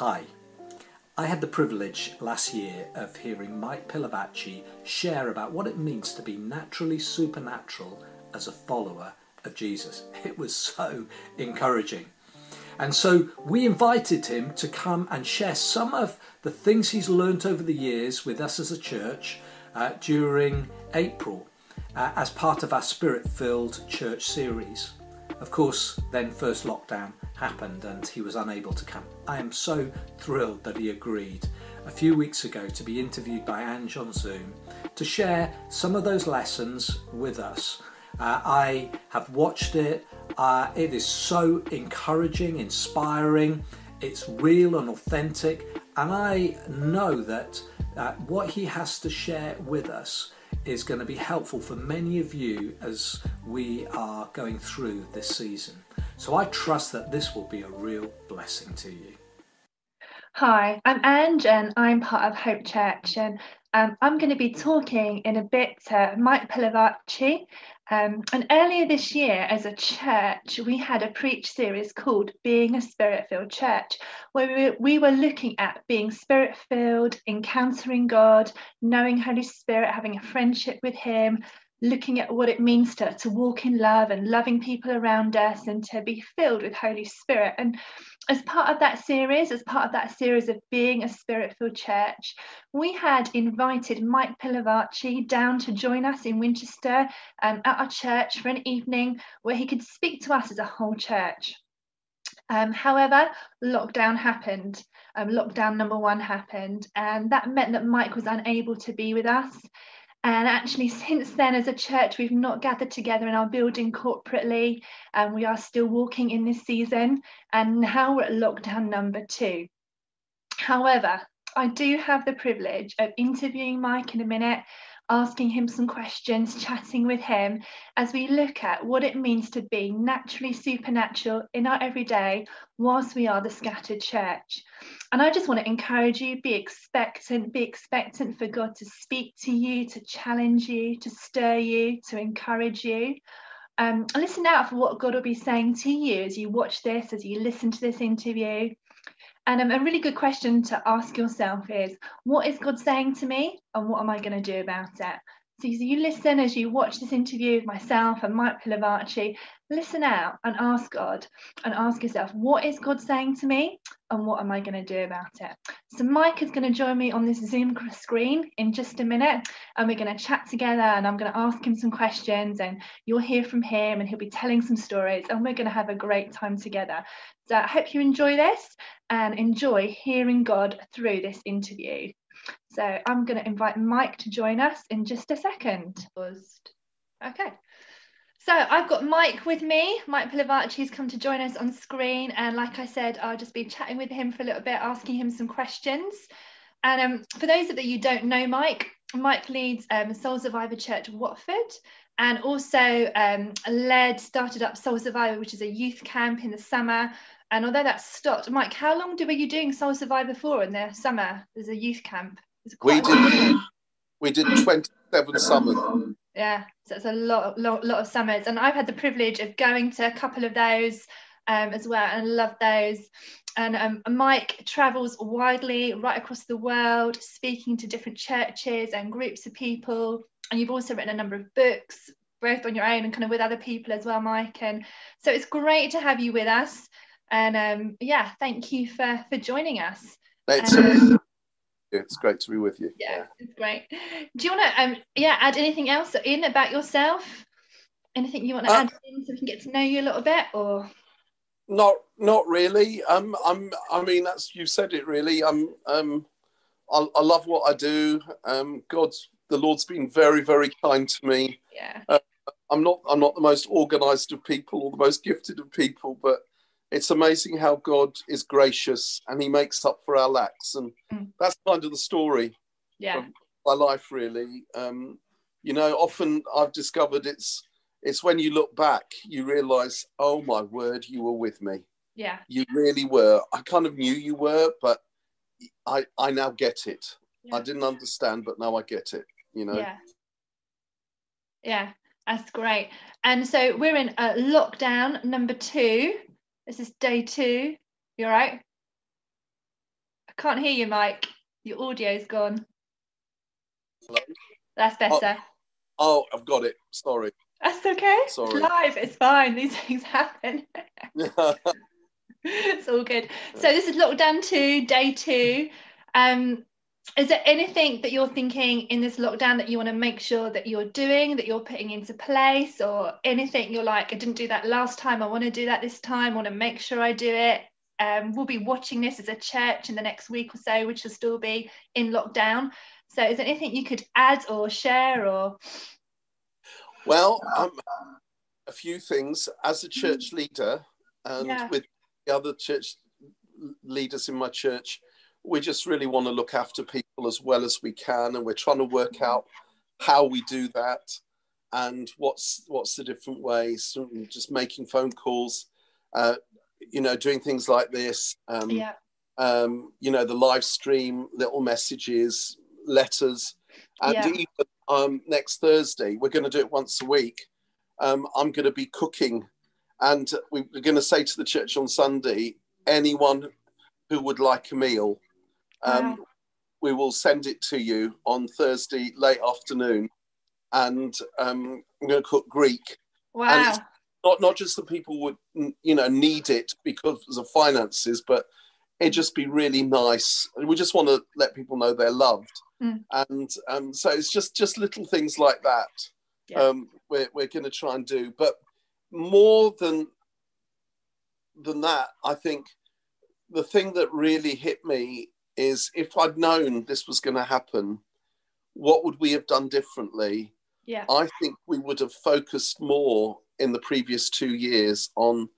Hi. I had the privilege last year of hearing Mike Pilavachi share about what it means to be naturally supernatural as a follower of Jesus. It was so encouraging. And so we invited him to come and share some of the things he's learnt over the years with us as a church uh, during April uh, as part of our spirit filled church series. Of course, then first lockdown happened and he was unable to come. I am so thrilled that he agreed a few weeks ago to be interviewed by Ange on Zoom to share some of those lessons with us. Uh, I have watched it, uh, it is so encouraging, inspiring, it's real and authentic, and I know that uh, what he has to share with us is going to be helpful for many of you as we are going through this season. So I trust that this will be a real blessing to you. Hi, I'm Ange and I'm part of Hope Church and um, I'm going to be talking in a bit to Mike Pilavachi um, and earlier this year, as a church, we had a preach series called Being a Spirit Filled Church, where we, we were looking at being spirit filled, encountering God, knowing Holy Spirit, having a friendship with Him, looking at what it means to, to walk in love and loving people around us and to be filled with Holy Spirit. And as part of that series, as part of that series of being a spirit filled church, we had invited Mike Pilavachi down to join us in Winchester um, at our church for an evening where he could speak to us as a whole church. Um, however, lockdown happened. Um, lockdown number one happened, and that meant that Mike was unable to be with us. And actually, since then, as a church, we've not gathered together in our building corporately, and we are still walking in this season. And now we're at lockdown number two. However, I do have the privilege of interviewing Mike in a minute asking him some questions, chatting with him as we look at what it means to be naturally supernatural in our everyday whilst we are the scattered church. And I just want to encourage you be expectant, be expectant for God to speak to you, to challenge you, to stir you, to encourage you. Um, listen out for what God will be saying to you as you watch this, as you listen to this interview. And um, a really good question to ask yourself is what is God saying to me and what am I going to do about it? So you listen as you watch this interview with myself and Mike Pilavachi, listen out and ask God and ask yourself, what is God saying to me and what am I going to do about it? So Mike is going to join me on this Zoom screen in just a minute and we're going to chat together and I'm going to ask him some questions and you'll hear from him and he'll be telling some stories and we're going to have a great time together. So I hope you enjoy this and enjoy hearing God through this interview. So I'm going to invite Mike to join us in just a second. Okay. So I've got Mike with me. Mike Pilavachi has come to join us on screen. And like I said, I'll just be chatting with him for a little bit, asking him some questions. And um, for those of you who don't know Mike, Mike leads um, Soul Survivor Church Watford and also um, led, started up Soul Survivor, which is a youth camp in the summer and although that's stopped, Mike, how long were you doing Soul Survivor for in the summer? There's a youth camp. We did. We did 27 summers. Yeah, so it's a lot, lot, lot of summers, and I've had the privilege of going to a couple of those um, as well, and love those. And um, Mike travels widely right across the world, speaking to different churches and groups of people. And you've also written a number of books, both on your own and kind of with other people as well, Mike. And so it's great to have you with us. And um, yeah, thank you for for joining us. It's, um, it's great to be with you. Yeah, it's great. Do you want to um yeah add anything else in about yourself? Anything you want to uh, add in so we can get to know you a little bit, or? Not not really. Um, I'm. I mean, that's you said it really. I'm. Um, I, I love what I do. Um, God's the Lord's been very very kind to me. Yeah. Uh, I'm not. I'm not the most organised of people or the most gifted of people, but it's amazing how God is gracious and He makes up for our lacks, and mm. that's kind of the story yeah. of my life, really. Um, you know, often I've discovered it's it's when you look back, you realise, oh my word, you were with me. Yeah, you really were. I kind of knew you were, but I I now get it. Yeah. I didn't understand, but now I get it. You know. Yeah. Yeah, that's great. And so we're in a lockdown number two this is day two. You all right? I can't hear you, Mike. Your audio's gone. Hello? That's better. Oh, I've got it. Sorry. That's okay. Sorry. Live. It's fine. These things happen. it's all good. So this is lockdown two, day two. Um, is there anything that you're thinking in this lockdown that you want to make sure that you're doing, that you're putting into place, or anything you're like, I didn't do that last time, I want to do that this time, I want to make sure I do it? Um, we'll be watching this as a church in the next week or so, which will still be in lockdown. So, is there anything you could add or share or? well, um, a few things. As a church leader and Yeah. with the other church leaders in my church, we just really want to look after people as well as we can, and we're trying to work out how we do that and what's what's the different ways. Just making phone calls, uh, you know, doing things like this. Um, Yeah, um, you know, the live stream, little messages, letters. And Yeah. even um, next Thursday, we're going to do it once a week. Um, I'm going to be cooking, and we- we're going to say to the church on Sunday, anyone who would like a meal, um, Wow. we will send it to you on Thursday late afternoon. And um, I'm going to cook Greek wow. not not just that people would you know need it because of finances but it'd just be really nice we just want to let people know they're loved Mm. and um, so it's just just little things like that Yeah. um, we're, we're going to try and do but more than than that i think the thing that really hit me is if i'd known this was going to happen what would we have done differently yeah, I think we would have focused more in the previous two years on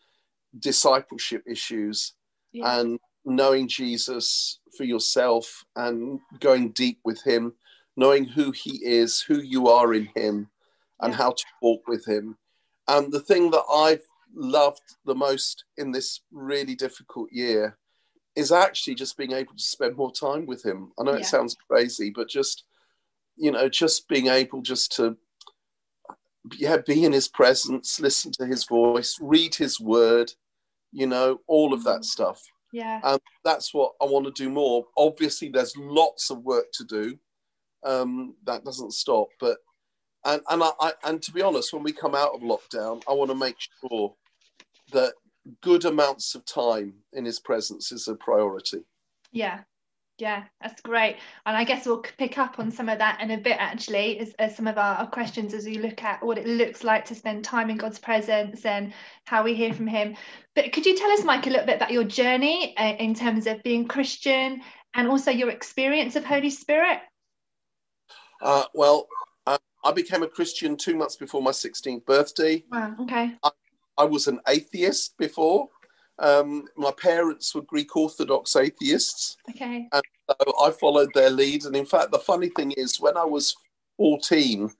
discipleship issues yeah, and knowing Jesus for yourself and going deep with him, knowing who he is, who you are in him, and Yeah. how to walk with him. And the thing that I've loved the most in this really difficult year is actually just being able to spend more time with him. I know Yeah. it sounds crazy, but just you know, just being able just to yeah, be in his presence, listen to his voice, read his word, you know, all of that stuff. yeah, And that's what I want to do more. Obviously, there's lots of work to do. Um, that doesn't stop. But and and I, I and to be honest, when we come out of lockdown, I want to make sure that good amounts of time in his presence is a priority. yeah. Yeah, that's great. And I guess we'll pick up on some of that in a bit, actually, as, as some of our, our questions as we look at what it looks like to spend time in God's presence and how we hear from Him. But could you tell us, Mike, a little bit about your journey uh, in terms of being Christian and also your experience of Holy Spirit? Uh, well, uh, I became a Christian two months before my 16th birthday. Wow, okay. I was an atheist before. Um, my parents were Greek Orthodox atheists. Okay. So I followed their lead. And in fact, the funny thing is, when I was 14,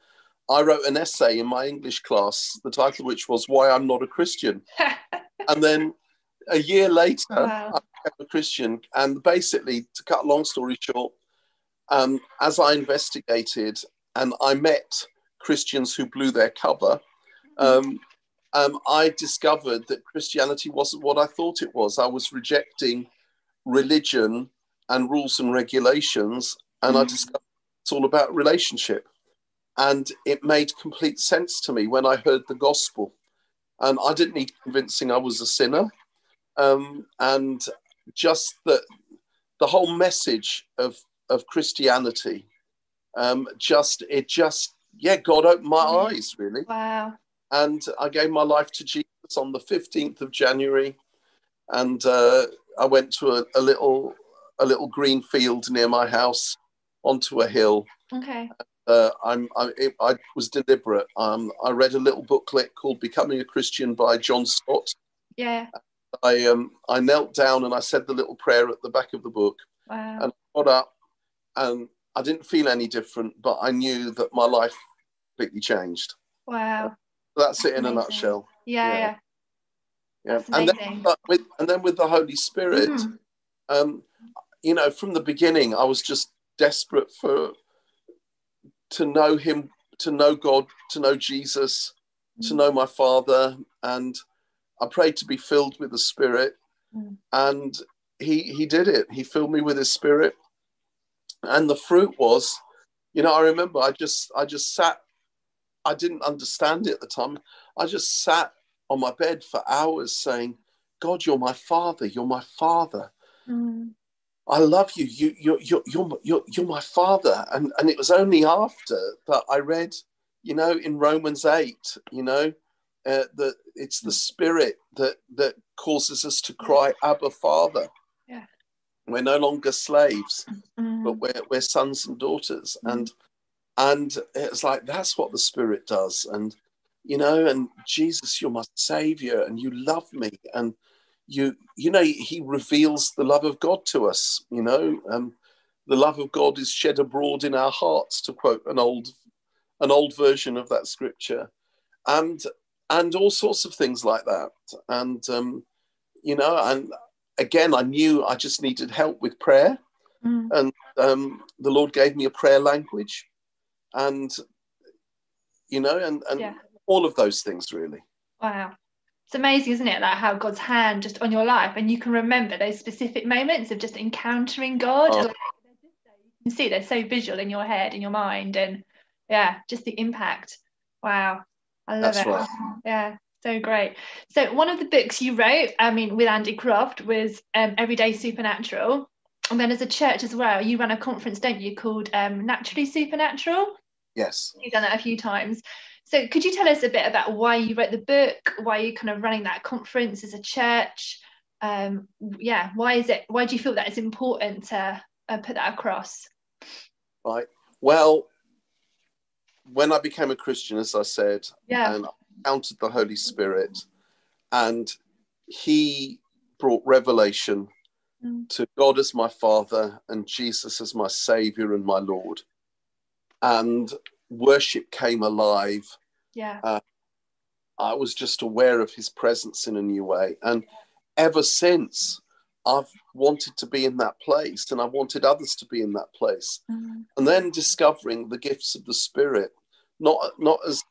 I wrote an essay in my English class, the title of which was Why I'm Not a Christian. And then a year later, Wow. I became a Christian. And basically, to cut a long story short, um, as I investigated and I met Christians who blew their cover, um, um, I discovered that Christianity wasn't what I thought it was. I was rejecting religion and rules and regulations, and I Mhm. discovered it's all about relationship. And it made complete sense to me when I heard the gospel. And I didn't need convincing I was a sinner. Um, and just the, the whole message of, of Christianity, um, just, it just, yeah, God opened my eyes, really Wow. And I gave my life to Jesus on the 15th of January. And uh, I went to a, a little a little green field near my house onto a hill. Okay. Uh, I'm, I, it, I was deliberate. Um, I read a little booklet called Becoming a Christian by John Stott. Yeah. I, um, I knelt down and I said the little prayer at the back of the book. Wow. And I got up and I didn't feel any different, but I knew that my life completely changed. Wow. That's it in a nutshell. Yeah. Yeah. Yeah. Yeah. And then, with, and then with the Holy Spirit, Mhm. um, you know, from the beginning, I was just desperate for to know Him, to know God, to know Jesus, to Mm. know my Father, and I prayed to be filled with the Spirit. Mm. And he he did it. He filled me with his spirit. And the fruit was, you know, I remember I just I just sat, I didn't understand it at the time. I just sat on my bed for hours saying, God, you're my father, you're my father. Mm. I love you. You, you're, you're, you're, you're, you're my father. And, and it was only after that I read, you know, in Romans 8, you know, uh, that it's the spirit that, that causes us to cry, Abba, Father. Yeah. We're no longer slaves, mm. but we're, we're sons and daughters. Mm. And, and it's like, that's what the spirit does. And, you know, and Jesus, you're my savior and you love me. And, you you know he reveals the love of god to us you know um, the love of god is shed abroad in our hearts to quote an old an old version of that scripture and and all sorts of things like that and um, you know and again i knew i just needed help with prayer mm. and um, the lord gave me a prayer language and you know and and yeah. all of those things really wow it's amazing, isn't it? Like how God's hand just on your life, and you can remember those specific moments of just encountering God. Oh. Like, you can see they're so visual in your head, in your mind, and yeah, just the impact. Wow, I love That's it. Right. Yeah, so great. So one of the books you wrote, I mean, with Andy Croft, was um, Everyday Supernatural. And then as a church as well, you run a conference, don't you, called um, Naturally Supernatural? Yes. You've done that a few times. So could you tell us a bit about why you wrote the book, why you're kind of running that conference as a church? Um, yeah, why is it? Why do you feel that it's important to uh, put that across? Right. Well, when I became a Christian, as I said, yeah. and I encountered the Holy Spirit, and He brought revelation mm. to God as my Father and Jesus as my Savior and my Lord. And worship came alive. Yeah. Uh, I was just aware of his presence in a new way. And ever since, I've wanted to be in that place and I wanted others to be in that place. Mm-hmm. And then discovering the gifts of the Spirit, not, not as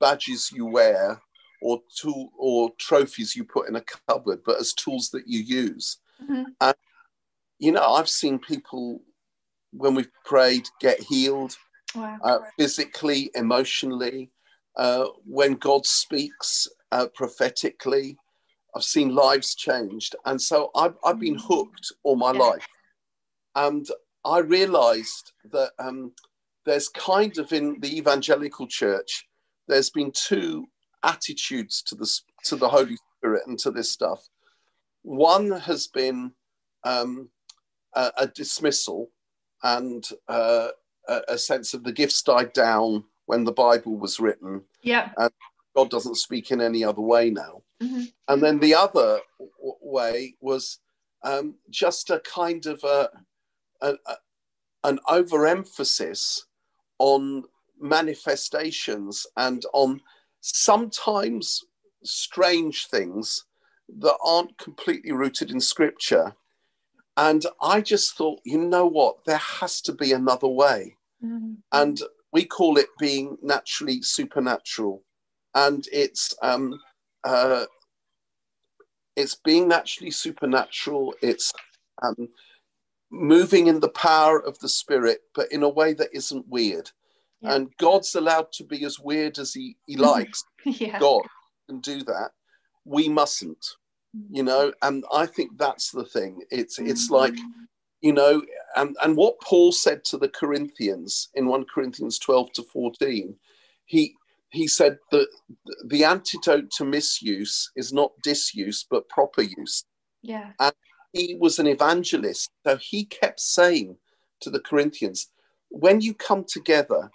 badges you wear or tool or trophies you put in a cupboard, but as tools that you use. Mm-hmm. And, you know, I've seen people when we've prayed get healed wow. uh, physically, emotionally. Uh, when God speaks uh, prophetically, I've seen lives changed. And so I've, I've been hooked all my yeah. life. And I realized that um, there's kind of in the evangelical church, there's been two attitudes to the, to the Holy Spirit and to this stuff. One has been um, a, a, dismissal and uh, a, a sense of the gifts died down when the Bible was written. Yeah. And God doesn't speak in any other way now. Mm-hmm. And then the other w- way was um, just a kind of a, a, a, an overemphasis on manifestations and on sometimes strange things that aren't completely rooted in scripture. And I just thought, you know what? There has to be another way. Mm-hmm. And we call it being naturally supernatural. And it's um, uh, it's being naturally supernatural. It's um, moving in the power of the spirit, but in a way that isn't weird. Yeah. And God's allowed to be as weird as he, he likes. yeah. God can do that. We mustn't, you know. And I think that's the thing. It's it's mm-hmm. like you know, and, and what Paul said to the Corinthians in 1 Corinthians 12 to 14, he, he said that the antidote to misuse is not disuse, but proper use. Yeah. And he was an evangelist. So he kept saying to the Corinthians, when you come together,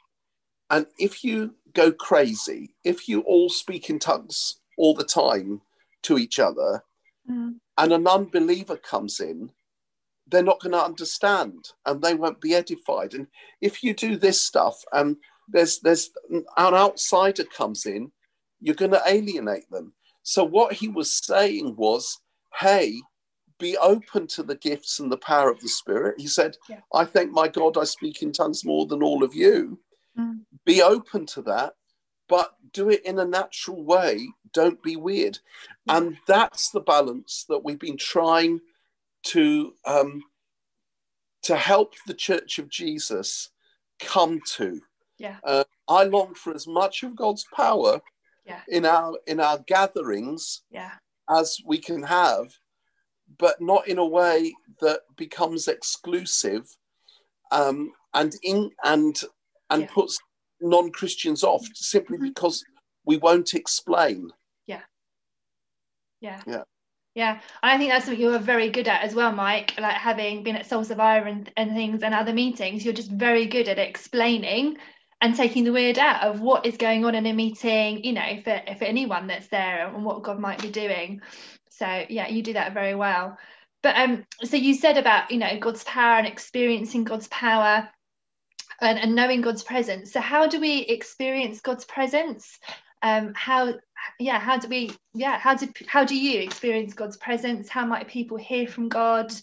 and if you go crazy, if you all speak in tongues all the time to each other, mm. and an unbeliever comes in, they're not going to understand and they won't be edified. And if you do this stuff and there's there's an outsider comes in, you're going to alienate them. So what he was saying was, hey, be open to the gifts and the power of the Spirit. He said, yeah. I thank my God I speak in tongues more than all of you. Mm. Be open to that, but do it in a natural way. Don't be weird. Yeah. And that's the balance that we've been trying to um, to help the Church of Jesus come to. Yeah. Uh, I long for as much of God's power Yeah. in our in our gatherings Yeah. as we can have, but not in a way that becomes exclusive um, and in and and Yeah. puts non-Christians off simply Mhm. because we won't explain. Yeah. Yeah. Yeah. And I think that's something you're very good at as well, Mike. Like having been at Soul Survivor and, and things and other meetings, you're just very good at explaining and taking the weird out of what is going on in a meeting, you know, for, for anyone that's there and what God might be doing. So yeah, you do that very well. But um, so you said about, you know, God's power and experiencing God's power and, and knowing God's presence. So how do we experience God's presence? Um, how yeah how do we yeah how do how do you experience god's presence how might people hear from god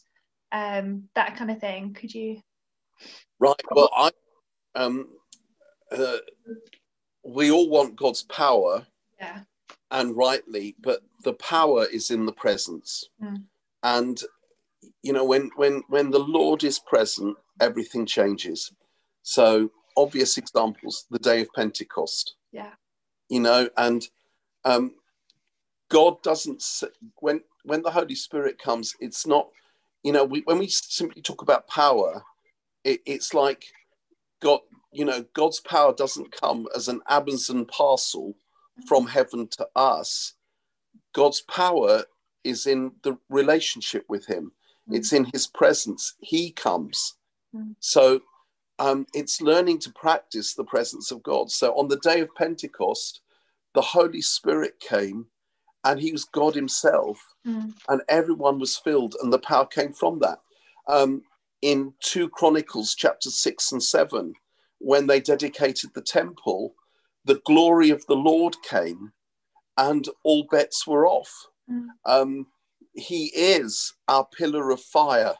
um that kind of thing could you Right. Well, I um, uh, we all want God's power, yeah and rightly, but the power is in the presence. Mm. And you know, when when when the Lord is present, everything changes. So obvious examples: the day of Pentecost. Yeah. You know, and um, God doesn't when when the Holy Spirit comes, it's not. You know, we, when we simply talk about power, it, it's like God. You know, God's power doesn't come as an Amazon parcel from heaven to us. God's power is in the relationship with Him. Mm. It's in His presence. He comes. Mm. So um, it's learning to practice the presence of God. So on the day of Pentecost, the Holy Spirit came, and He was God Himself, Mm. and everyone was filled, and the power came from that. Um, in two Chronicles, chapter six and seven, when they dedicated the temple, the glory of the Lord came, and all bets were off. Mm. Um, he is our pillar of fire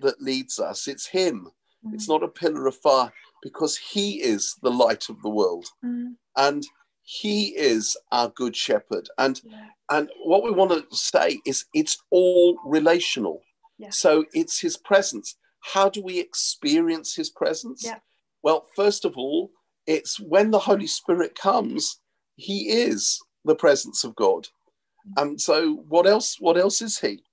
that leads us. It's Him. Mm. It's not a pillar of fire because He is the light of the world, Mm. and He is our good shepherd. And yeah and what we want to say is it's all relational. Yeah. So it's his presence. How do we experience his presence? Yeah. Well, first of all, it's when the Holy Spirit comes, he is the presence of God. And so what else what else is he?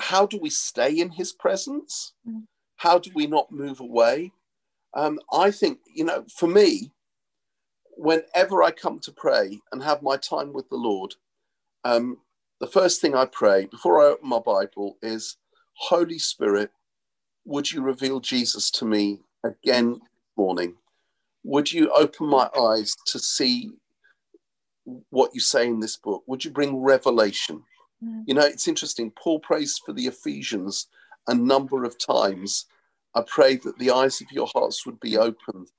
How do we stay in his presence? Mm. How do we not move away? Um, I think, you know, for me, whenever I come to pray and have my time with the Lord, um, the first thing I pray before I open my Bible is, Holy Spirit, would you reveal Jesus to me again this morning? Would you open my eyes to see what you say in this book? Would you bring revelation? Mm. You know, it's interesting. Paul prays for the Ephesians a number of times. I pray that the eyes of your hearts would be opened,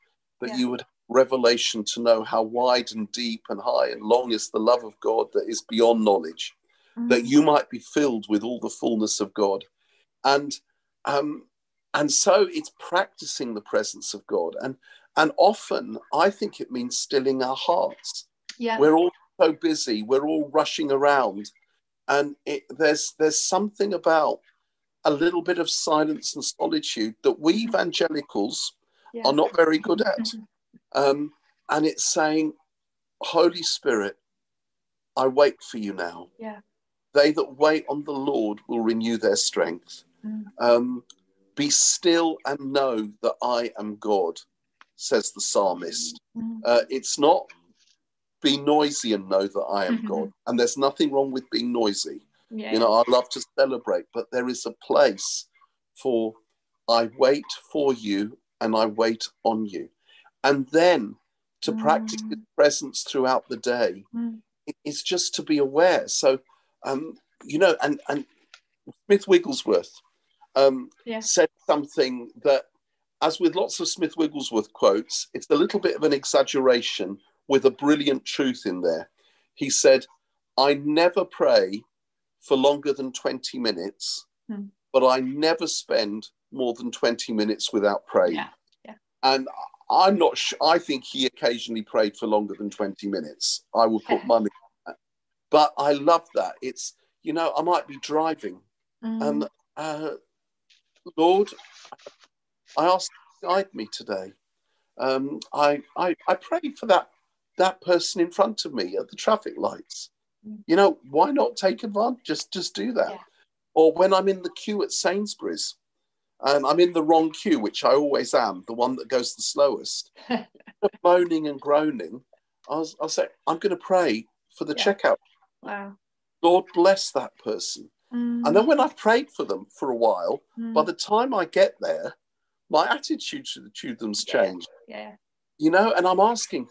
that Yeah. you would revelation to know how wide and deep and high and long is the love of God that is beyond knowledge, that Mm. you might be filled with all the fullness of God. And um, and so it's practicing the presence of God. And and often I think it means stilling our hearts yeah we're all so busy we're all rushing around and it, there's there's something about a little bit of silence and solitude that we evangelicals yeah are not very good at. um, and it's saying holy spirit i wait for you now Yeah. they that wait on the lord will renew their strength Mm. um, be still and know that i am god says the psalmist Mm. uh, it's not be noisy and know that I am Mhm. God. And there's nothing wrong with being noisy. yeah You know, I love to celebrate, but there is a place for I wait for you and I wait on you. And then to practice Mm. his presence throughout the day, Mm. it's just to be aware. So, um, you know, and, and Smith Wigglesworth um, Yeah. said something that, as with lots of Smith Wigglesworth quotes, it's a little bit of an exaggeration with a brilliant truth in there. He said, I never pray for longer than 20 minutes, Hmm. but I never spend more than 20 minutes without praying. Yeah, yeah. And I'm not sure, I think he occasionally prayed for longer than 20 minutes. I will put money on that. But I love that. It's, you know, I might be driving Mm. and uh, Lord, I ask guide me today. Um, I, I, I pray for that, that person in front of me at the traffic lights. Mm. You know, why not take advantage? Just, just do that. Yeah. Or when I'm in the queue at Sainsbury's and I'm in the wrong queue, which I always am, the one that goes the slowest, moaning and groaning, I'll, say, I'm going to pray for the Yeah. checkout. Wow. Lord, bless that person. Mm, And then when I've prayed for them for a while, mm, by the time I get there, my attitude to, to them's Yeah. changed, yeah. you know, and I'm asking,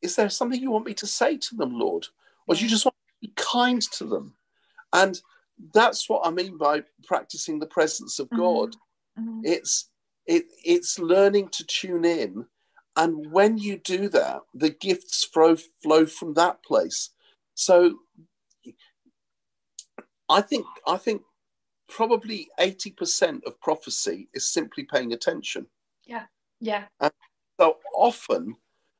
is there something you want me to say to them, Lord? Or do you just want to be kind to them? And that's what I mean by practicing the presence of God. Mhm. It's it it's learning to tune in. And when you do that, the gifts flow flow from that place. So I think I think probably 80% of prophecy is simply paying attention. Yeah. Yeah. So often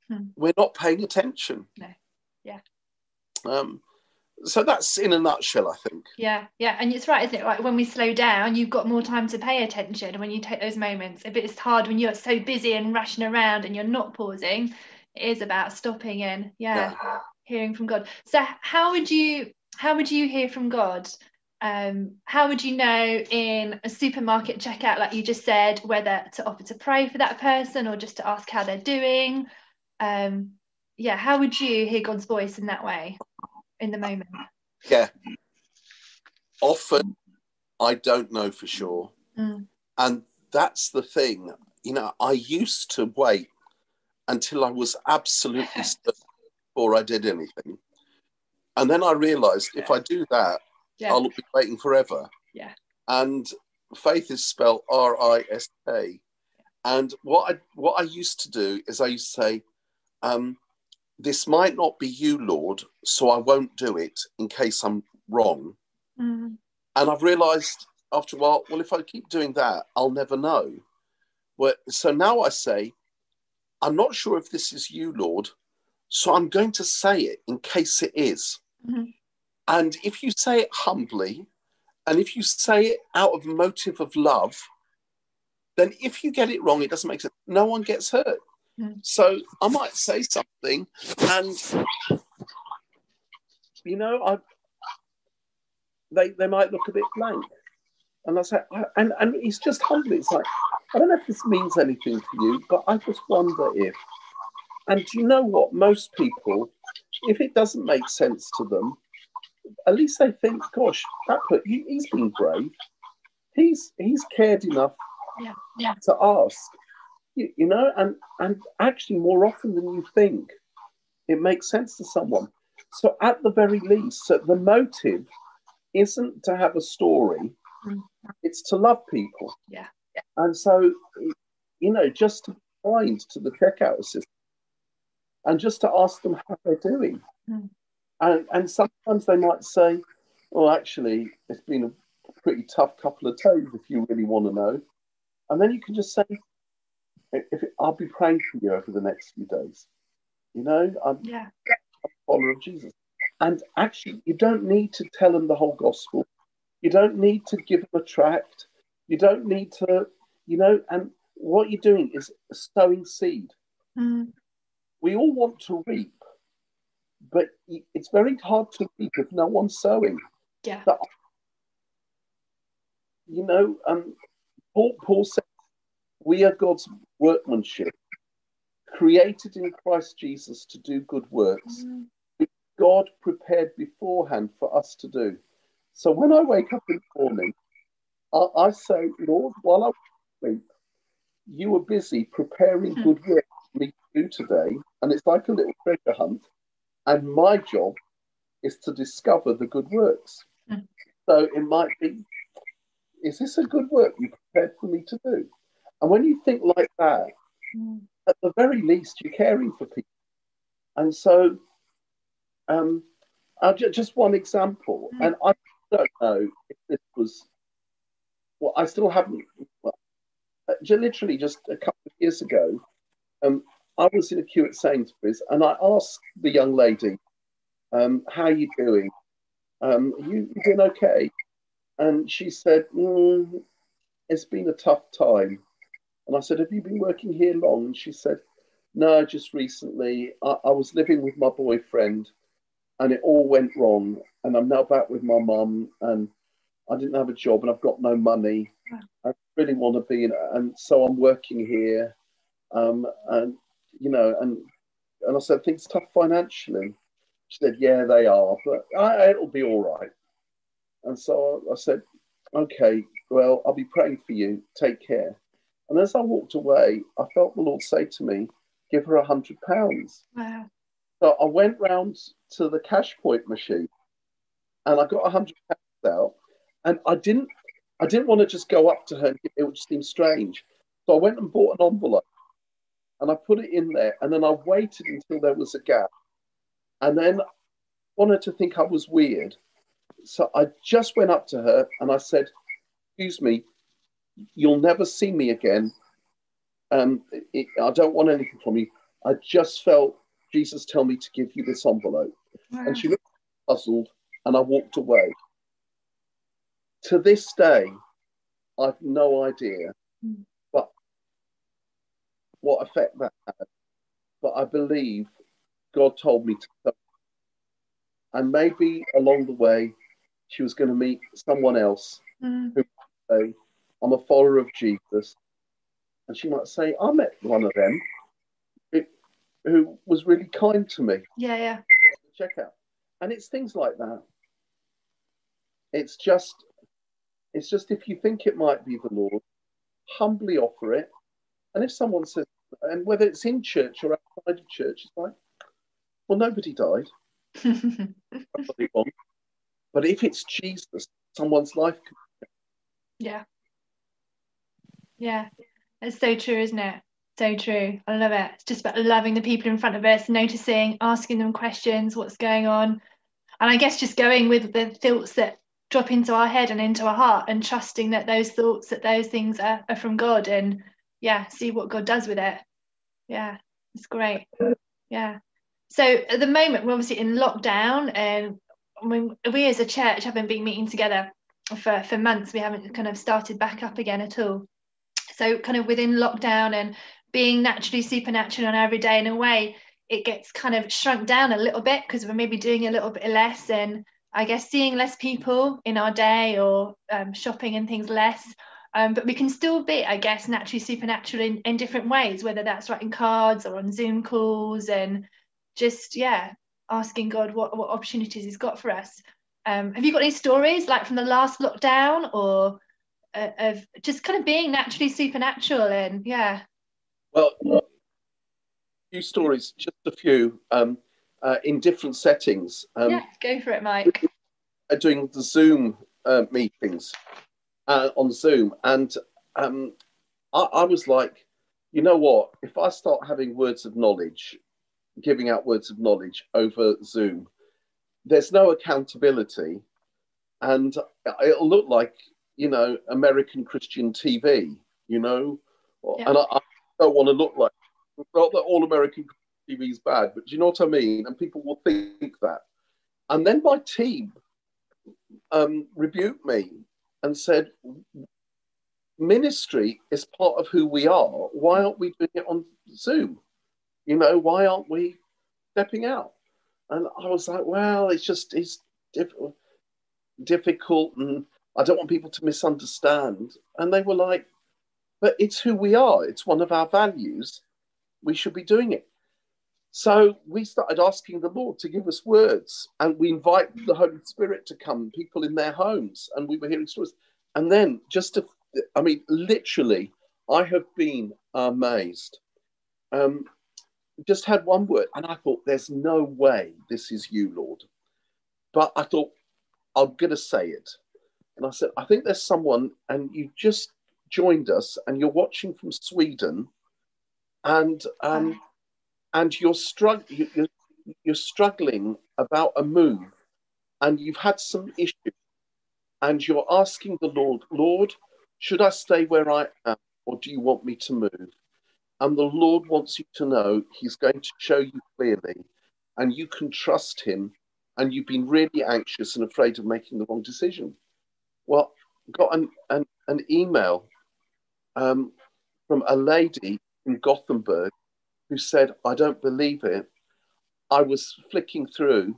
Hmm. we're not paying attention. No. Yeah. Um, so that's in a nutshell, I think. Yeah, yeah, and it's right, isn't it? Like when we slow down, you've got more time to pay attention when you take those moments. If it's hard when you're so busy and rushing around and you're not pausing, it is about stopping and yeah, hearing from God. So how would you how would you hear from God? Um, how would you know in a supermarket checkout, like you just said, whether to offer to pray for that person or just to ask how they're doing? Um, yeah, how would you hear God's voice in that way in the moment? Yeah. Often I don't know for sure. Mm. And that's the thing. You know, I used to wait until I was absolutely certain before I did anything. And then I realized if I do that, Yeah. I'll be waiting forever. Yeah. And faith is spelled R I S K. And what I what I used to do is I used to say, um, this might not be you, Lord, so I won't do it in case I'm wrong. Mm. And I've realized after a while, well, if I keep doing that, I'll never know. Well, so now I say, I'm not sure if this is you, Lord, so I'm going to say it in case it is. Mhm. And if you say it humbly, and if you say it out of motive of love, then if you get it wrong, it doesn't make sense. No one gets hurt. Mm. So I might say something, and you know, I they they might look a bit blank, and I say, I, and and it's just humbly. It's like I don't know if this means anything to you, but I just wonder if. And do you know what? Most people, if it doesn't make sense to them, at least they think, "Gosh, that put he, he's been brave. He's he's cared enough Yeah, yeah, to ask." You, you know, and and actually, more often than you think, it makes sense to someone. So, at the very least, so the motive isn't to have a story; Mm. it's to love people. Yeah. And so, you know, just to find to the checkout assistant and just to ask them how they're doing. Mm. And, and sometimes they might say, well, actually, it's been a pretty tough couple of days if you really want to know. And then you can just say, if I'll be praying for you over the next few days. You know, I'm yeah, a follower of Jesus. And actually, you don't need to tell them the whole gospel. You don't need to give them a tract. You don't need to, you know, and what you're doing is sowing seed. Mm. We all want to reap, but it's very hard to reap if no one's sowing. yeah, You know, um, Paul, Paul said, we are God's workmanship, created in Christ Jesus to do good works. Mm. God prepared beforehand for us to do. So when I wake up in the morning, I, I say, Lord, while I sleep, you were busy preparing Hmm. good work for me to do today. And it's like a little treasure hunt. And my job is to discover the good works. Hmm. So it might be, is this a good work you prepared for me to do? And when you think like that, Mm. at the very least, you're caring for people. And so, um, just one example, Mm. and I don't know if this was, well, I still haven't, well, uh, literally just a couple of years ago, um, I was in a queue at Sainsbury's and I asked the young lady, um, how are you doing? Um, you, you doing okay? and she said, mm, It's been a tough time. And I said, Have you been working here long? And she said, No, just recently. I, I was living with my boyfriend and it all went wrong. And I'm now back with my mum and I didn't have a job and I've got no money. I really want to be in and so I'm working here. Um, and you know, and and I said, things tough financially. She said, Yeah, they are, but I, it'll be all right. And so I said, Okay, well, I'll be praying for you. Take care. And as I walked away, I felt the Lord say to me, Give her a hundred pounds. Wow. So I went round to the cash point machine and I got a hundred pounds out. And I didn't I didn't want to just go up to her, it would seem strange. So I went and bought an envelope and I put it in there. And then I waited until there was a gap. And then wanted to think I was weird. So I just went up to her and I said, Excuse me, you'll never see me again. Um, it, I don't want anything from you. I just felt Jesus tell me to give you this envelope. Wow. And she looked puzzled and I walked away. To this day, I've no idea mm. but what effect that had. But I believe God told me to. And maybe along the way, she was going to meet someone else mm. who I'm a follower of Jesus. And she might say, I met one of them who was really kind to me. Yeah, yeah. Check out. And it's things like that. It's just it's just if you think it might be the Lord, humbly offer it. And if someone says and whether it's in church or outside of church, it's like, well, nobody died. but if it's Jesus, someone's life can Yeah. Yeah. It's so true, isn't it? So true. I love it. It's just about loving the people in front of us, noticing, asking them questions, what's going on. And I guess just going with the thoughts that drop into our head and into our heart and trusting that those thoughts, that those things are, are from God and yeah, see what God does with it. Yeah, it's great. Yeah. So at the moment, we're obviously in lockdown and we, we as a church haven't been meeting together for, for months. We haven't kind of started back up again at all. So kind of within lockdown and being naturally supernatural on every day in a way it gets kind of shrunk down a little bit because we're maybe doing a little bit less and I guess seeing less people in our day or um, shopping and things less. Um, but we can still be, I guess, naturally supernatural in, in different ways, whether that's writing cards or on Zoom calls and just, yeah, asking God what, what opportunities He's got for us. Um, have you got any stories like from the last lockdown or of just kind of being naturally supernatural and, yeah? Well, a few stories, just a few, um, uh, in different settings. Um, yeah, go for it, Mike. Doing the Zoom uh, meetings uh, on Zoom, and um, I, I was like, you know what? If I start having words of knowledge, giving out words of knowledge over Zoom, there's no accountability, and it'll look like you know American Christian TV, you know, yeah. and I, don't want to look like. Not that all American TV is bad, but do you know what I mean? And people will think that. And then my team um, rebuked me and said, ministry is part of who we are. Why aren't we doing it on Zoom? You know, why aren't we stepping out? And I was like, well, it's just it's diff- difficult, and I don't want people to misunderstand. And they were like, but it's who we are. It's one of our values. We should be doing it. So we started asking the Lord to give us words, and we invite the Holy Spirit to come, people in their homes, and we were hearing stories. And then, just to, I mean, literally, I have been amazed. Um, just had one word, and I thought, there's no way this is you, Lord. But I thought, I'm going to say it. And I said, I think there's someone, and you just joined us and you're watching from Sweden, and um, and you're struggling you're, you're struggling about a move, and you've had some issues, and you're asking the Lord, Lord, should I stay where I am, or do you want me to move? And the Lord wants you to know He's going to show you clearly, and you can trust Him. And you've been really anxious and afraid of making the wrong decision. Well, got an, an, an email um, from a lady in Gothenburg who said, I don't believe it. I was flicking through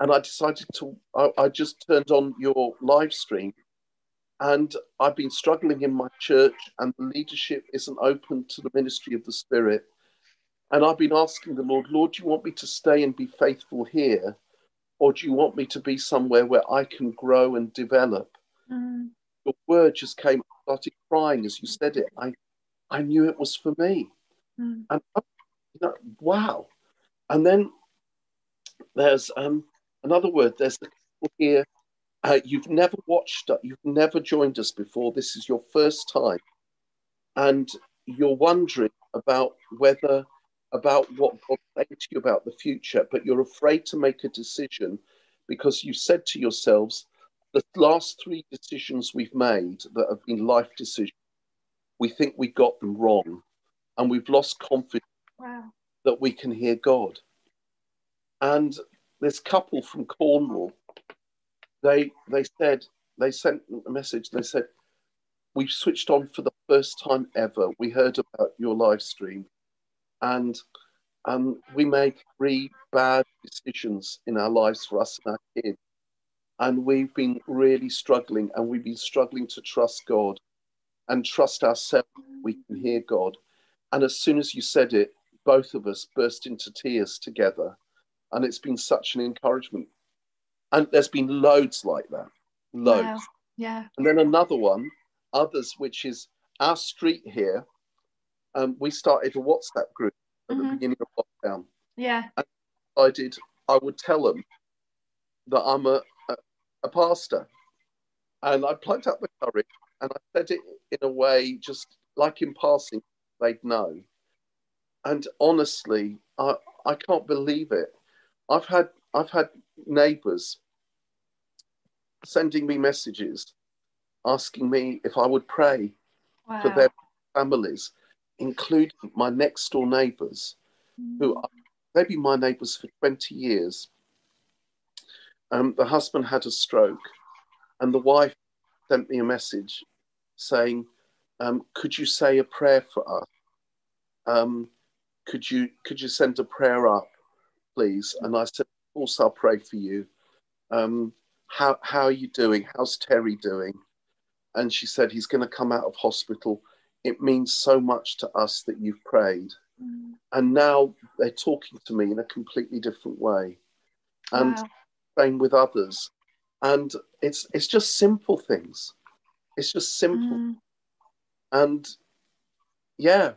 and I decided to, I, I just turned on your live stream and I've been struggling in my church and the leadership isn't open to the ministry of the Spirit. And I've been asking the Lord, Lord, do you want me to stay and be faithful here? Or do you want me to be somewhere where I can grow and develop? Mm. The word just came, I started crying as you said it. I, I knew it was for me. Mm. And you know, wow. And then there's um, another word. There's the here. Uh, you've never watched, you've never joined us before. This is your first time. And you're wondering about whether, about what God said to you about the future, but you're afraid to make a decision because you said to yourselves, the last three decisions we've made that have been life decisions, we think we got them wrong and we've lost confidence wow. that we can hear God. And this couple from Cornwall, they they said they sent a message. They said we switched on for the first time ever. We heard about your live stream, and um, we made three bad decisions in our lives for us and our kids, and we've been really struggling, and we've been struggling to trust God and trust ourselves. We can hear God, and as soon as you said it, both of us burst into tears together. And it's been such an encouragement. And there's been loads like that. Loads. Wow. Yeah. And then another one, others, which is our street here. Um, we started a WhatsApp group at mm-hmm. the beginning of lockdown. Yeah. And I did, I would tell them that I'm a, a, pastor. And I plucked up the courage and I said it in a way just like in passing, they'd know. And honestly, I, I can't believe it. I've had I've had neighbours sending me messages asking me if I would pray wow. for their families, including my next door neighbours, mm. who are, they've been my neighbours for 20 years. Um, the husband had a stroke, and the wife sent me a message saying, um, Could you say a prayer for us? Um, could you could you send a prayer up, please? And I said, of course, I'll pray for you. Um, how how are you doing? How's Terry doing? And she said, he's going to come out of hospital. It means so much to us that you've prayed. Mm. And now they're talking to me in a completely different way. And wow. Same with others. And it's it's just simple things. It's just simple. Mm. And yeah,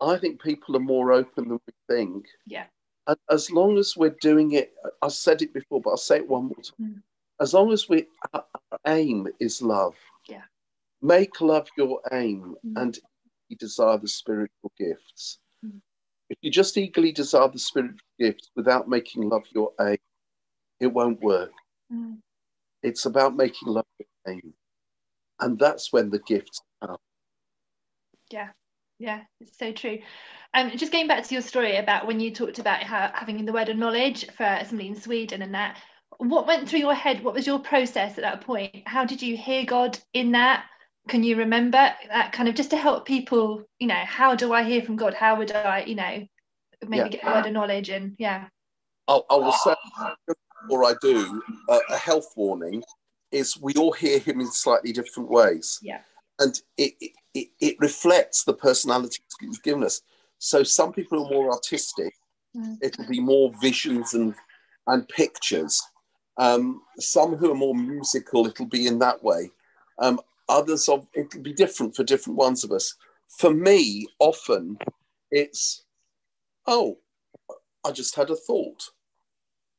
I think people are more open than we think. Yeah. And as long as we're doing it, I said it before, but I'll say it one more time. Mm. As long as we, our aim is love. Yeah. Make love your aim mm. and you desire the spiritual gifts. Just eagerly desire the spiritual gifts without making love your aim, it won't work. Mm. It's about making love your aim. And that's when the gifts come. Yeah. Yeah, it's so true. Um, just going back to your story about when you talked about how, having the word of knowledge for somebody in Sweden and that, what went through your head? What was your process at that point? How did you hear God in that? Can you remember that kind of just to help people? You know, how do I hear from God? How would I, you know, maybe yeah. get a word of knowledge? And yeah, I, I will say before I do uh, a health warning is we all hear Him in slightly different ways. Yeah, and it, it, it reflects the personality he's given us. So some people are more artistic. Mm. It'll be more visions and and pictures. Um, some who are more musical, it'll be in that way. Um, others of it'll be different for different ones of us. For me, often it's, oh, I just had a thought.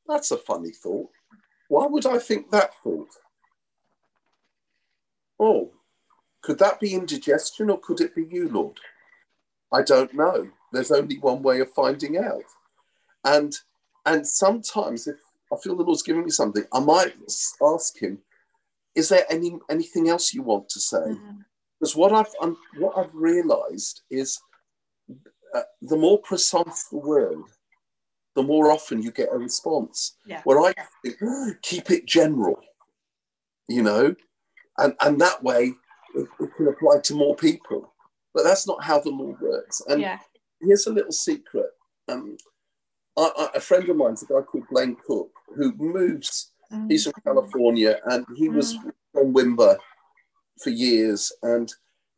That's a funny thought. Why would I think that thought? Oh, could that be indigestion or could it be you, Lord? I don't know. There's only one way of finding out. And and sometimes if I feel the Lord's giving me something, I might ask him, is there any anything else you want to say? Mm-hmm. Because what I've um, what I've realized is uh, the more precise the word, the more often you get a response. Yeah. Where I think, keep it general. you know, and and that way it, it can apply to more people. But that's not how the law works. And yeah. here's a little secret. Um, I, I, a friend of mine's a guy called Blaine Cooke who moves. Mm. He's from California, and he was from Wimber for years, and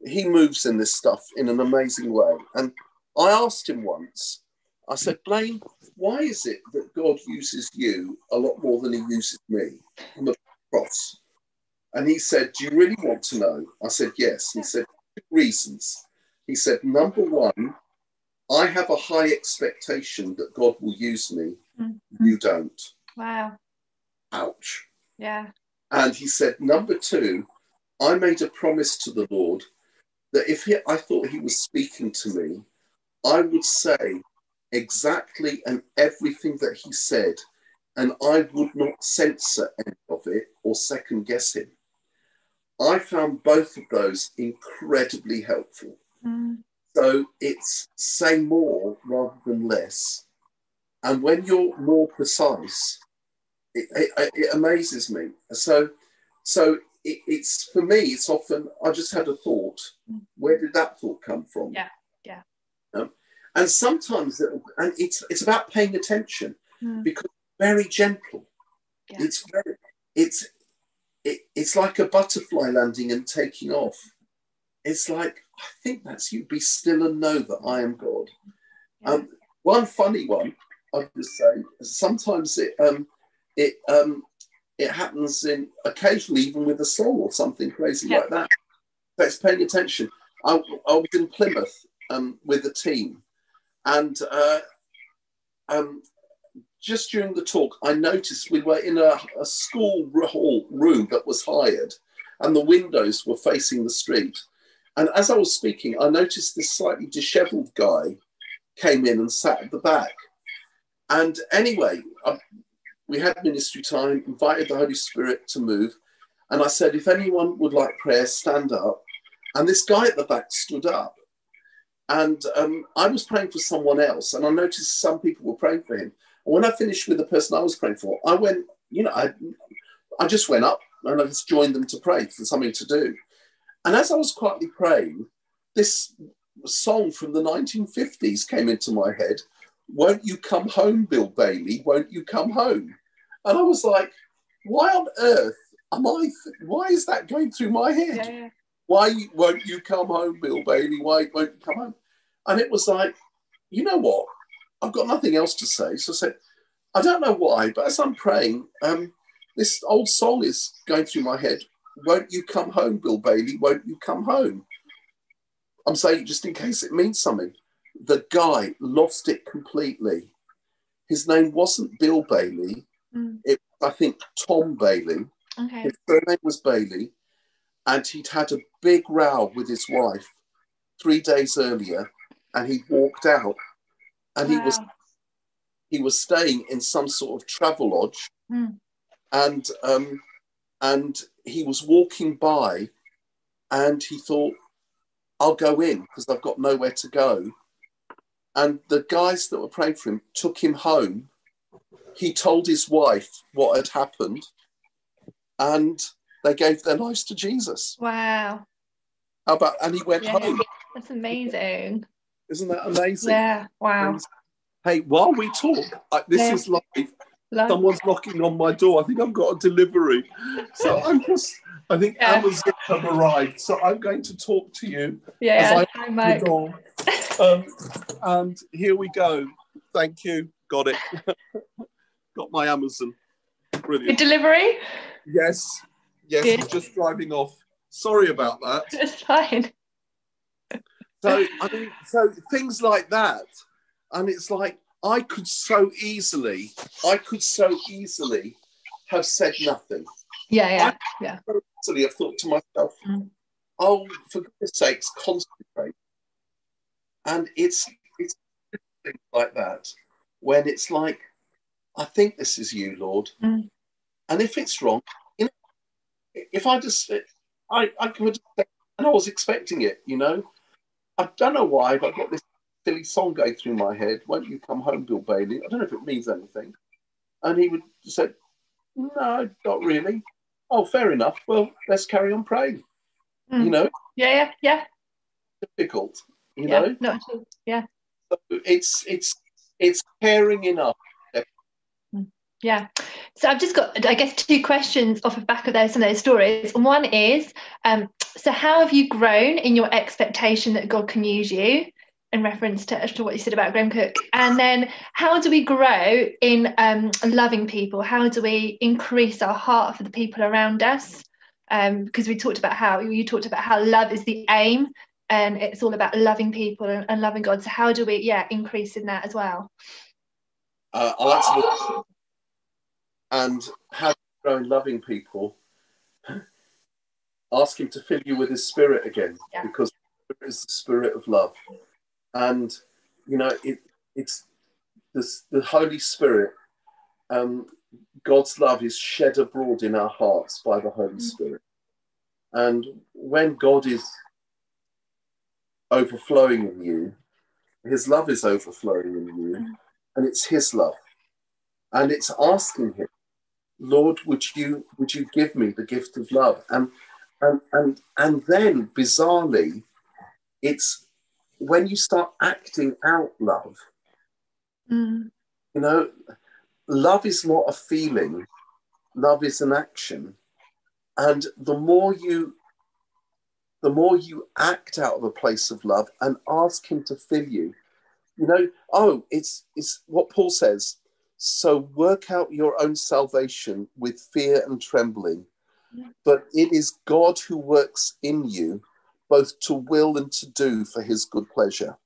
he moves in this stuff in an amazing way. And I asked him once, I said, Blaine, why is it that God uses you a lot more than he uses me on the cross? And he said, Do you really want to know? I said, Yes. He said, reasons. He said, Number one, I have a high expectation that God will use me. Mm. You don't. Wow. Ouch. Yeah. And he said, Number two, I made a promise to the Lord that if he, I thought he was speaking to me, I would say exactly and everything that he said, and I would not censor any of it or second guess him. I found both of those incredibly helpful. Mm. So it's say more rather than less. And when you're more precise, it, it, it amazes me. So, so it, it's for me. It's often I just had a thought. Where did that thought come from? Yeah, yeah. And sometimes, it, and it's it's about paying attention Mm. because very gentle. Yeah. It's very it's it, it's like a butterfly landing and taking off. It's like I think that's you. Be still and know that I am God. Yeah. Um, one funny one I would just say. Sometimes it um, it um, it happens in occasionally even with a song or something crazy Yeah. like that. But it's paying attention. I, I was in Plymouth um, with a team, and uh, um, just during the talk, I noticed we were in a, a school hall room that was hired, and the windows were facing the street. And as I was speaking, I noticed this slightly dishevelled guy came in and sat at the back. And anyway, I, we had ministry time, invited the Holy Spirit to move. And I said, if anyone would like prayer, stand up. And this guy at the back stood up. And um, I was praying for someone else, and I noticed some people were praying for him. And when I finished with the person I was praying for, I went, you know, I, I just went up and I just joined them to pray for something to do. And as I was quietly praying, this song from the 1950s came into my head Won't you come home, Bill Bailey? Won't you come home? And I was like, why on earth am I, why is that going through my head? Yeah. Why won't you come home, Bill Bailey? Why won't you come home? And it was like, you know what? I've got nothing else to say. So I said, I don't know why, but as I'm praying, um, this old song is going through my head. Won't you come home, Bill Bailey? Won't you come home? I'm saying just in case it means something. The guy lost it completely. His name wasn't Bill Bailey. Mm. It I think Tom Bailey. Okay. His surname was Bailey, and he'd had a big row with his wife three days earlier, and he walked out, and he was he was staying in some sort of travel lodge, Hmm. and um, and he was walking by, and he thought, "I'll go in because I've got nowhere to go." And the guys that were praying for him took him home. He told his wife what had happened, and they gave their lives to Jesus. Wow. How about? And he went Yeah. home. That's amazing. Isn't that amazing? Yeah. Wow. Hey, while we talk, uh, this Yeah. is live. Love. Someone's knocking on my door. I think I've got a delivery. So I'm just, I think Yeah. Amazon have arrived. So I'm going to talk to you Yeah. as I Hi, the door. Um, and here we go. Thank you. Got it. got my Amazon. Brilliant. delivery. Yes. Yes, Good. I'm just driving off. Sorry about that. It's fine. So I mean, so things like that, and it's like I could so easily, I could so easily have said nothing. Yeah. Yeah. Yeah. So Easily have thought to myself, Mm. "Oh, for goodness sakes, concentrate." And it's it's things like that when it's like, "I think this is you, Lord," Mm. and if it's wrong, if I just, I I could, and I was expecting it, you know. I don't know why, but I've got this silly song going through my head. Won't you come home, Bill Bailey? I don't know if it means anything. And he would say, No, not really. oh, fair enough. Well, let's carry on praying. Mm. You know, Yeah, yeah, yeah. difficult. You yeah. know, Not. Yeah. So it's it's it's caring enough. Yeah. So I've just got, I guess, two questions off the back of those some of those stories. One is, um, so how have you grown in your expectation that God can use you? In reference to, to what you said about Graham Cook, and then how do we grow in um, loving people? How do we increase our heart for the people around us? Because we talked about how you talked about how love is the aim, and it's all about loving people and, and loving God. So how do we, yeah, increase in that as well? Uh, I'll the and how to grow in loving people. Ask him to fill you with his spirit again, Yeah. because it is the spirit of love, and you know it. It's this, the Holy Spirit. Um, God's love is shed abroad in our hearts by the Holy Mm. Spirit, and when God is overflowing in you, His love is overflowing in you, Mm. and it's His love, and it's asking Him, Lord, would you would you give me the gift of love? And and and and then bizarrely, it's when you start acting out love. Mm, You know, love is not a feeling, love is an action. And the more you the more you act out of a place of love and ask him to fill you, you know, oh, it's it's what Paul says. So work out your own salvation with fear and trembling. But it is God who works in you both to will and to do for his good pleasure.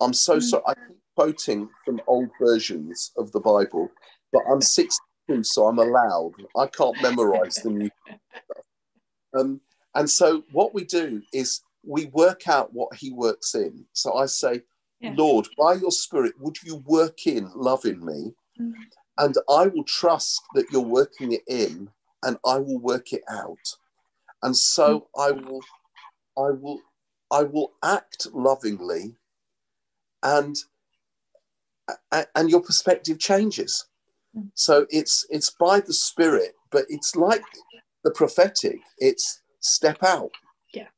I'm so Mm. sorry. I keep quoting from old versions of the Bible, but I'm 62, so I'm allowed. I can't memorize the new. Um, and so what we do is we work out what he works in. So I say, Yeah. Lord, by your spirit, would you work in love in me? mm, And I will trust that you're working it in and I will work it out. And so I will I will I will act lovingly and and your perspective changes. Mm. So it's it's by the spirit, but it's like the prophetic. It's step out. Yeah.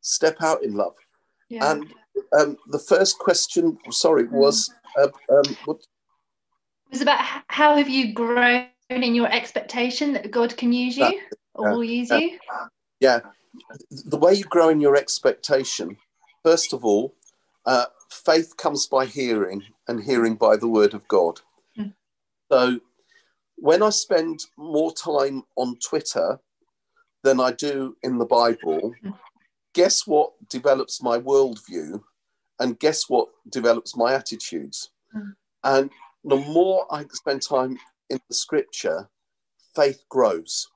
Step out in love. yeah. And um, the first question, sorry, was uh, um, what, It was about how have you grown in your expectation that God can use you or yeah, will use you? yeah, the way you grow in your expectation. First of all, uh, faith comes by hearing, and hearing by the word of God. Mm. So, when I spend more time on Twitter than I do in the Bible, Mm. Guess what develops my worldview, and guess what develops my attitudes. Mm. And the more I spend time in the Scripture, faith grows,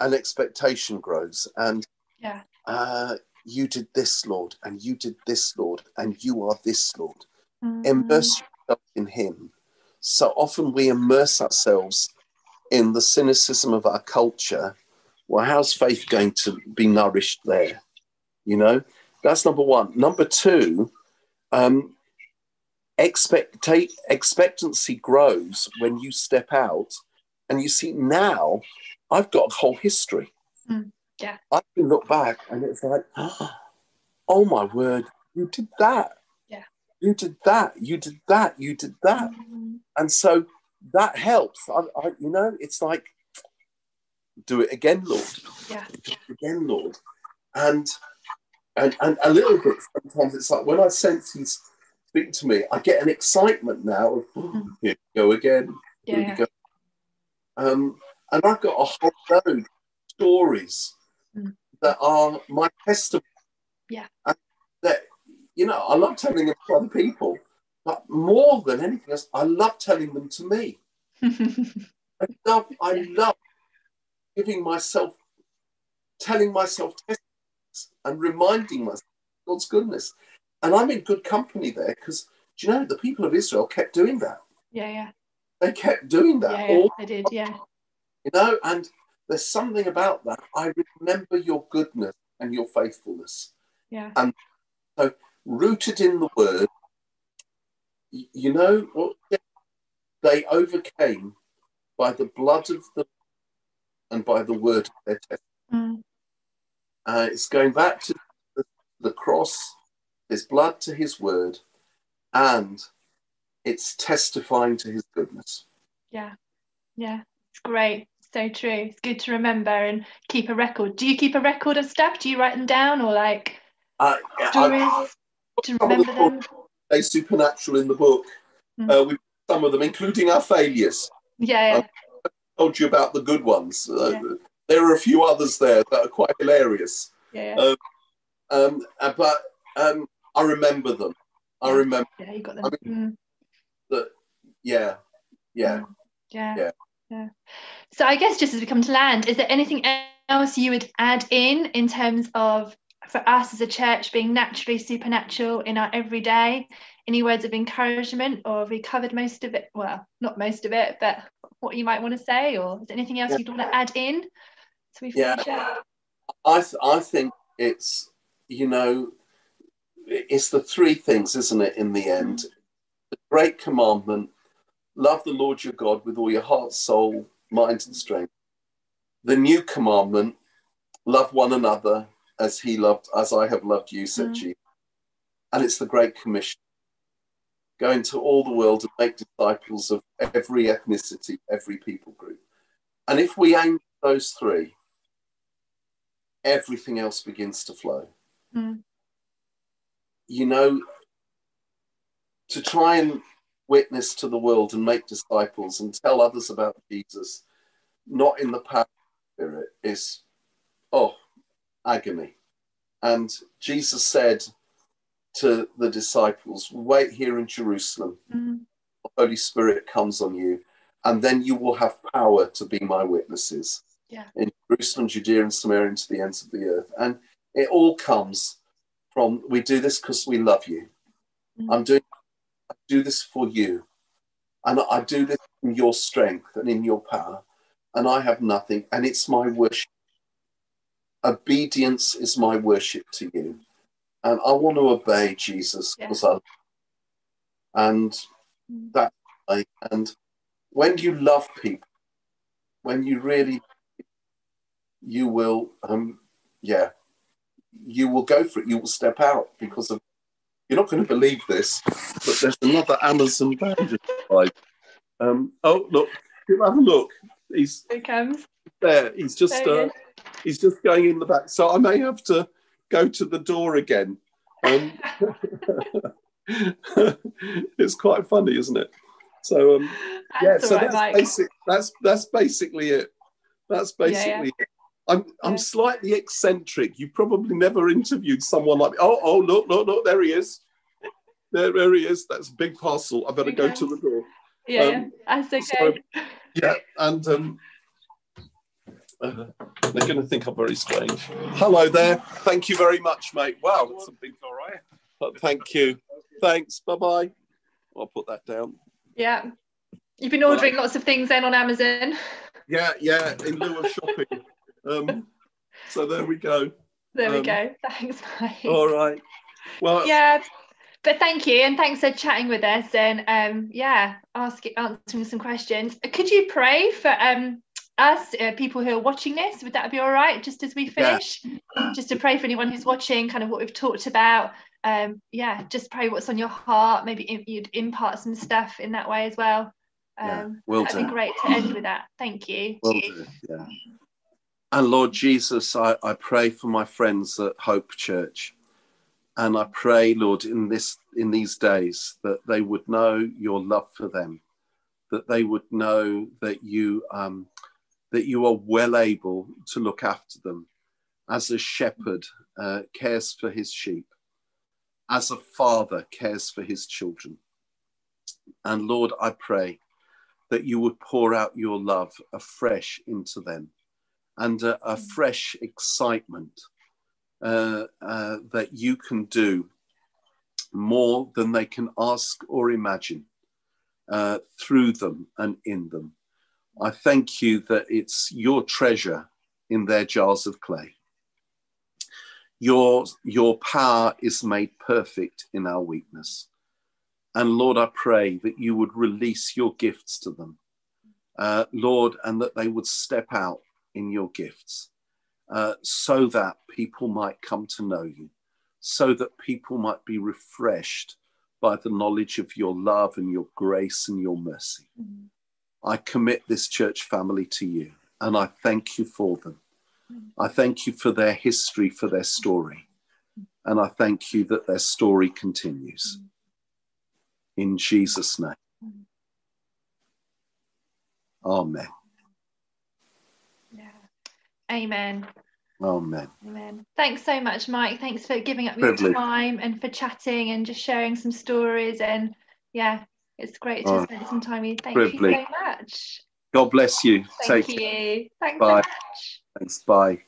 and expectation grows, and Yeah. uh, you did this, Lord, and you did this, Lord, and you are this, Lord. Mm, Immerse yourself in Him. So often we immerse ourselves in the cynicism of our culture. Well, how's faith going to be nourished there? You know, that's number one. Number two, um, expecta- expectancy grows when you step out and you see now I've got a whole history. Mm, yeah. I can look back and it's like, oh my word, you did that. Yeah. You did that. You did that. You did that. mm, And so that helps. I, I, you know, it's like, do it again, Lord. Yeah. Do it again, Lord. And, and and a little bit sometimes it's like when I sense He's speaking to me, I get an excitement now of Mm. here we go again. Here Yeah. we go. Um, and I've got a whole load of stories Mm. that are my testimony. Yeah. And that you know, I love telling them to other people, but more than anything else, I love telling them to me. I love, I love giving myself, telling myself testimonies and reminding myself of God's goodness. And I'm in good company there because, do you know, the people of Israel kept doing that. yeah. Yeah. They kept doing that Yeah. Yeah. I did. Yeah. you know and there's something about that i remember your goodness and your faithfulness Yeah. And so rooted in the word you know what they overcame by the blood of the and by the word of their testimony. Mm. Uh, it's going back to the, cross, his blood to his word, and it's testifying to his goodness. Yeah. Yeah. It's great. So true. It's good to remember and keep a record. Do you keep a record of stuff? Do you write them down or like Uh, stories I, to remember the them? a supernatural in the book. Mm. Uh, with some of them, including our failures. Yeah. yeah. Told you about the good ones. Uh, Yeah. There are a few others there that are quite hilarious. Yeah. Uh, Um, uh, but um, I remember them. I remember yeah. You got them. I Mm. that. Yeah, yeah. Yeah. Yeah. Yeah. So I guess just as we come to land, is there anything else you would add in in terms of for us as a church being naturally supernatural in our everyday? Any words of encouragement, or have we covered most of it? Well, not most of it, but what you might want to say, or is there anything else Yeah. you'd want to add in? So we Yeah. I th- I think it's you know it's the three things, isn't it? In the end, the great commandment: love the Lord your God with all your heart, soul, mind, and strength. The new commandment: love one another as He loved, as I have loved you, said Mm. Jesus. And it's the Great Commission: go into all the world and make disciples of every ethnicity, every people group. And if we aim those three, everything else begins to flow. Mm. You know, to try and witness to the world and make disciples and tell others about Jesus, not in the power of the Spirit, is, oh, agony. And Jesus said to the disciples, Wait here in Jerusalem, Mm. the Holy Spirit comes on you, and then you will have power to be my witnesses Yeah. in Jerusalem, Judea, and Samaria, and to the ends of the earth. And it all comes from we do this because we love you. Mm. I'm doing I do this for you. And I do this in your strength and in your power. And I have nothing. And it's my worship. Obedience is my worship to you. And I want to obey Jesus Yeah. because I and Mm. that. And when you love people, when you really you will um yeah you will go for it. You will step out because of you're not going to believe this but there's another amazon slide. um oh look have a look. He's Here comes. there. He's just There he uh, he's just going in the back. So i may have to go to the door again. Um it's quite funny isn't it? So um yeah That's so that's basic that's that's basically it. That's Yeah, yeah. basically it i'm i'm slightly eccentric you've probably never interviewed someone like me oh oh look look look there he is there, there he is that's a big parcel i better go to the door Yeah, yeah. um, that's okay. so- yeah and um uh, they're going to think I'm very strange. Hello there. Thank you very much, mate. Wow, that's a big all right. But thank you. Thanks. Bye bye. I'll put that down. yeah. You've been ordering lots of things then on Amazon. Yeah, yeah, in lieu of shopping. Um, so there we go. There we Um, go. Thanks, Mike. All right. Well, Yeah, but thank you and thanks for chatting with us and um, yeah, asking answering some questions. Could you pray for um us uh, people who are watching this? Would that be all right? Just as we Yeah. finish, just to pray for anyone who's watching, kind of what we've talked about. Um, yeah, just pray what's on your heart. Maybe you'd impart some stuff in that way as well. Um, Yeah, will that'd do. be great to end with that. Thank you. will do. Yeah. And Lord Jesus, I, I pray for my friends at Hope Church. And I pray, Lord, in this in these days that they would know your love for them, that they would know that you um, that you are well able to look after them, as a shepherd uh, cares for his sheep, as a father cares for his children. And Lord, I pray that you would pour out your love afresh into them and a, a fresh excitement uh, uh, that you can do more than they can ask or imagine uh, through them and in them. I thank you that it's your treasure in their jars of clay. Your, your power is made perfect in our weakness. And Lord, I pray that you would release your gifts to them, uh, Lord, and that they would step out in your gifts uh, so that people might come to know you, so that people might be refreshed by the knowledge of your love and your grace and your mercy. Mm. I commit this church family to you and I thank you for them. Mm. I thank you for their history, for their story. And I thank you that their story continues. In Jesus' name. Amen. Amen. Amen. Amen. Thanks so much, Mike. Thanks for giving up your time and for chatting and just sharing some stories. And yeah, it's great to oh, spend some time with you. Thank Privilege. you so much. God bless you. Thank Take you. Care. Thanks Bye. so much. Thanks. Bye.